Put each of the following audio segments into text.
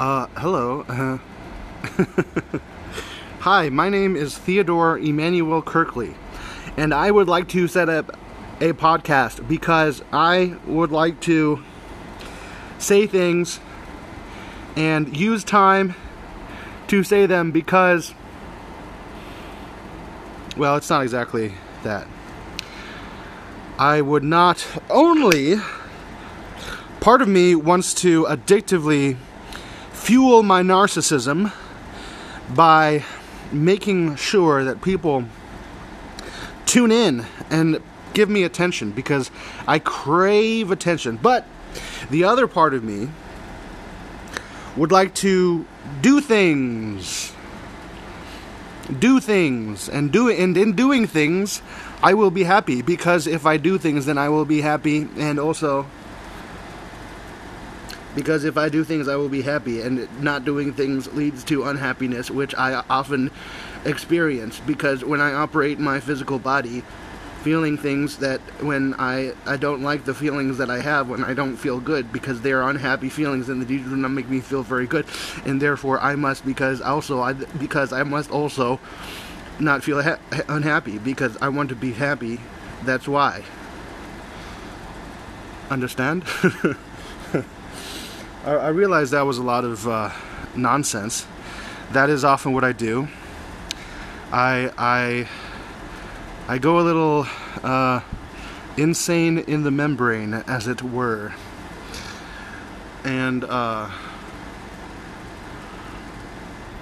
Uh, hello. Uh, Hi, my name is Theodore Emmanuel Kirkley, and I would like to set up a podcast because I would like to say things and use time to say them because, well, it's not exactly that. I would not only, part of me wants to addictively fuel my narcissism by making sure that people tune in and give me attention because I crave attention. But the other part of me would like to do things. Do things and do and in doing things I will be happy because if I do things then I will be happy and also because if I do things, I will be happy, and not doing things leads to unhappiness, which I often experience. Because when I operate my physical body, feeling things that when I I don't like the feelings that I have when I don't feel good, because they are unhappy feelings, and they do not make me feel very good, and therefore I must because also I because I must also not feel ha- unhappy because I want to be happy. That's why. Understand? I, I realized that was a lot of uh, nonsense. That is often what I do. I I I go a little uh, insane in the membrane, as it were, and uh,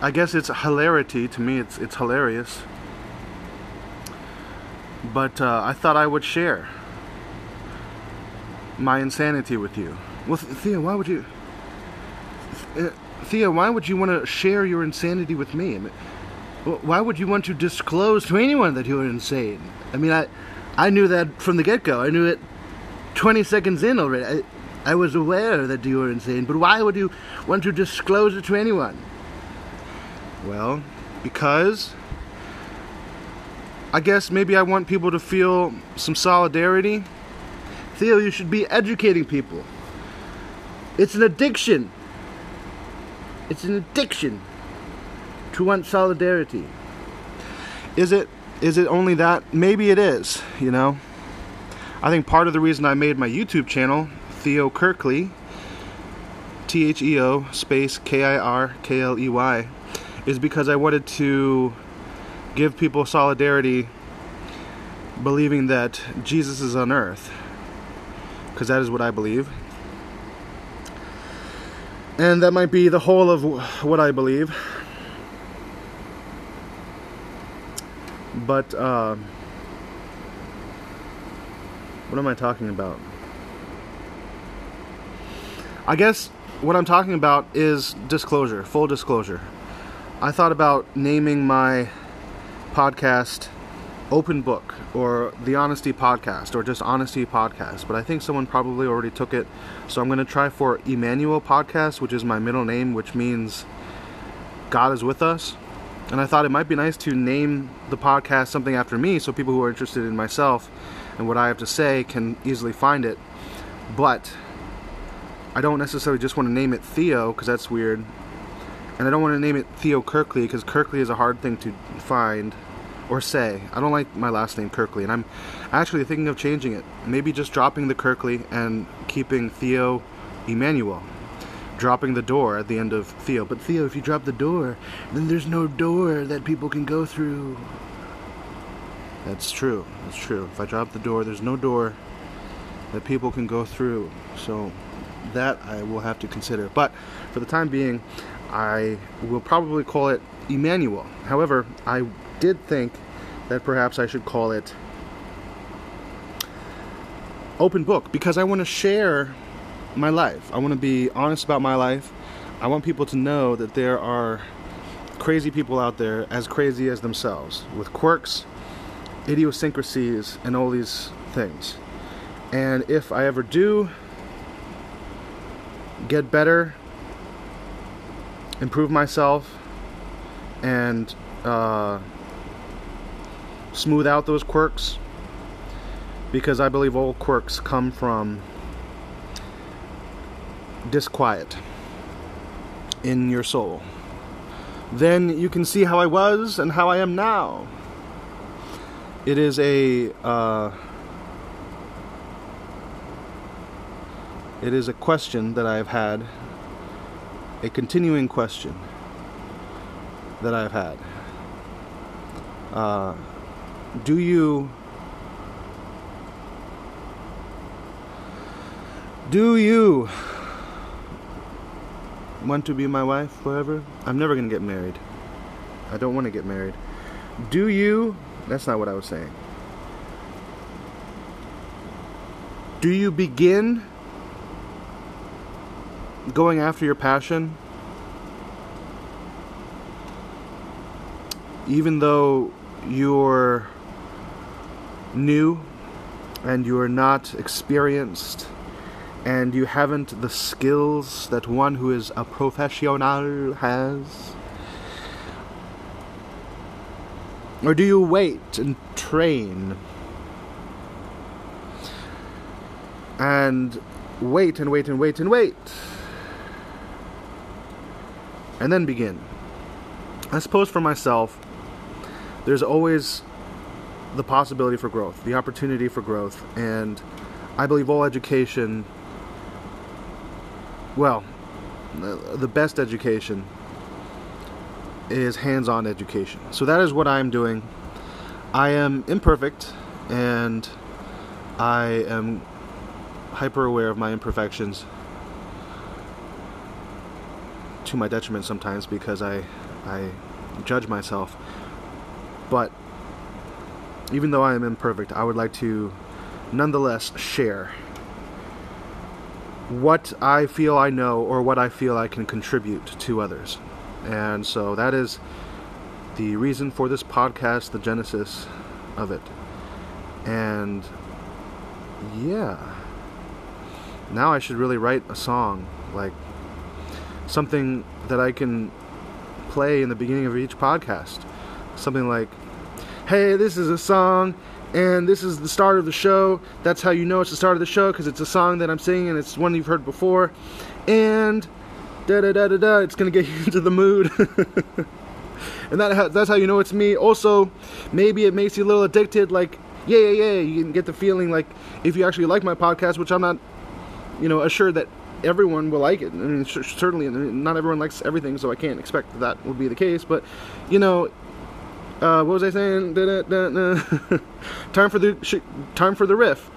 I guess it's hilarity to me. It's it's hilarious, but uh, I thought I would share my insanity with you. Well, Thea, why would you? Uh, Thea, why would you want to share your insanity with me? I mean, why would you want to disclose to anyone that you are insane? I mean, I, I knew that from the get-go. I knew it 20 seconds in already. I, I was aware that you were insane, but why would you want to disclose it to anyone? Well, because I guess maybe I want people to feel some solidarity. Theo, you should be educating people. It's an addiction. It's an addiction to want solidarity. Is it is it only that? Maybe it is, you know. I think part of the reason I made my YouTube channel, Theo Kirkley, T H E O space K I R K L E Y, is because I wanted to give people solidarity believing that Jesus is on earth. Because that is what I believe. And that might be the whole of what I believe. But, uh, what am I talking about? I guess what I'm talking about is disclosure, full disclosure. I thought about naming my podcast Open Book or The Honesty Podcast or just Honesty Podcast, but I think someone probably already took it. So I'm going to try for Emmanuel Podcast, which is my middle name, which means God is with us. And I thought it might be nice to name the podcast something after me so people who are interested in myself and what I have to say can easily find it. But I don't necessarily just want to name it Theo because that's weird. And I don't want to name it Theo Kirkley because Kirkley is a hard thing to find or say. I don't like my last name Kirkley, and I'm actually thinking of changing it. Maybe just dropping the Kirkley and keeping Theo Emmanuel. Dropping the door at the end of Theo. But Theo, if you drop the door, then there's no door that people can go through. That's true. That's true. If I drop the door, there's no door that people can go through. So that I will have to consider. But for the time being, I will probably call it Emmanuel. However, I did think that perhaps I should call it Open Book because I want to share my life. I want to be honest about my life. I want people to know that there are crazy people out there as crazy as themselves with quirks, idiosyncrasies, and all these things. And if I ever do get better, improve myself, and uh, smooth out those quirks because I believe all quirks come from disquiet. in your soul. Then you can see how I was and how I am now. It is a uh, it is a question that I have had, a continuing question that I have had. Uh, do you do you want to be my wife forever? I'm never gonna get married. I don't want to get married. Do you? That's not what I was saying. Do you begin going after your passion even though you're new and you're not experienced and you haven't the skills that one who is a professional has? Or do you wait and train? And wait and wait and wait and wait. And then begin. I suppose for myself, there's always the possibility for growth, the opportunity for growth, and I believe all education, well, the best education is hands on education. So that is what I'm doing. I am imperfect and I am hyper aware of my imperfections to my detriment sometimes because I I judge myself. But even though I am imperfect, I would like to nonetheless share what I feel I know or what I feel I can contribute to others. And so that is the reason for this podcast, the genesis of it. And yeah. Now I should really write a song, like something that I can play in the beginning of each podcast. Something like, hey, this is a song and this is the start of the show. That's how you know it's the start of the show because it's a song that I'm singing and it's one you've heard before. And da da da da da, it's gonna get you into the mood. and that that's how you know it's me. Also, maybe it makes you a little addicted. Like, yeah, yeah, yeah. You can get the feeling like if you actually like my podcast, which I'm not, you know, assured that everyone will like it. I mean, certainly not everyone likes everything, so I can't expect that, that would be the case. But you know, uh, what was I saying? time for the time for the riff.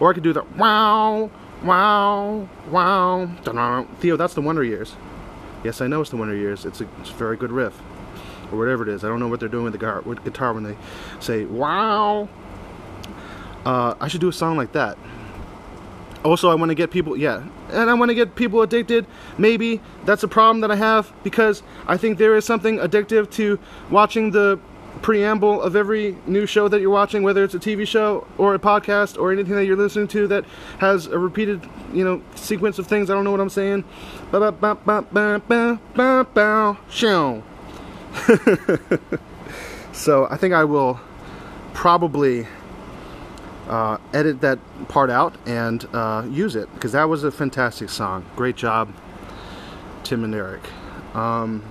Or I could do the wow, wow, wow. Theo, that's the Wonder Years. Yes, I know it's the Wonder Years. It's a, it's a very good riff, or whatever it is. I don't know what they're doing with the guitar, with guitar when they say wow, uh, I should do a song like that. Also, I want to get people, yeah, and I want to get people addicted. Maybe that's a problem that I have because I think there is something addictive to watching the preamble of every new show that you're watching, whether it's a TV show or a podcast or anything that you're listening to that has a repeated, you know, sequence of things. I don't know what I'm saying. So I think I will probably uh, edit that part out and uh, use it because that was a fantastic song. Great job, Tim and Eric. Um,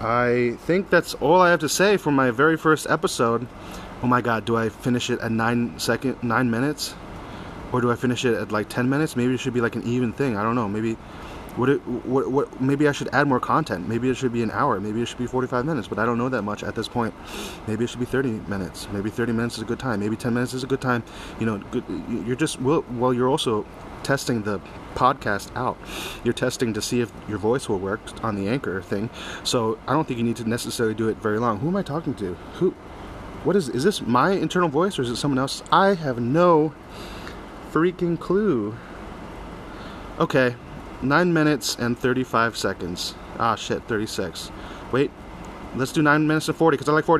I think that's all I have to say for my very first episode. Oh my God, do I finish it at nine second, nine minutes, or do I finish it at like ten minutes? Maybe it should be like an even thing. I don't know. Maybe it what, what maybe I should add more content. Maybe it should be an hour. Maybe it should be 45 minutes but I don't know that much at this point. Maybe it should be 30 minutes. Maybe 30 minutes is a good time. Maybe 10 minutes is a good time. You know good, you're just well, well you're also testing the podcast out. You're testing to see if your voice will work on the anchor thing. So I don't think you need to necessarily do it very long. Who am I talking to? Who what is is this my internal voice or is it someone else? I have no freaking clue. Okay 9 minutes and 35 seconds. Ah, shit, 36. Wait, let's do 9 minutes and 40 because I like 40.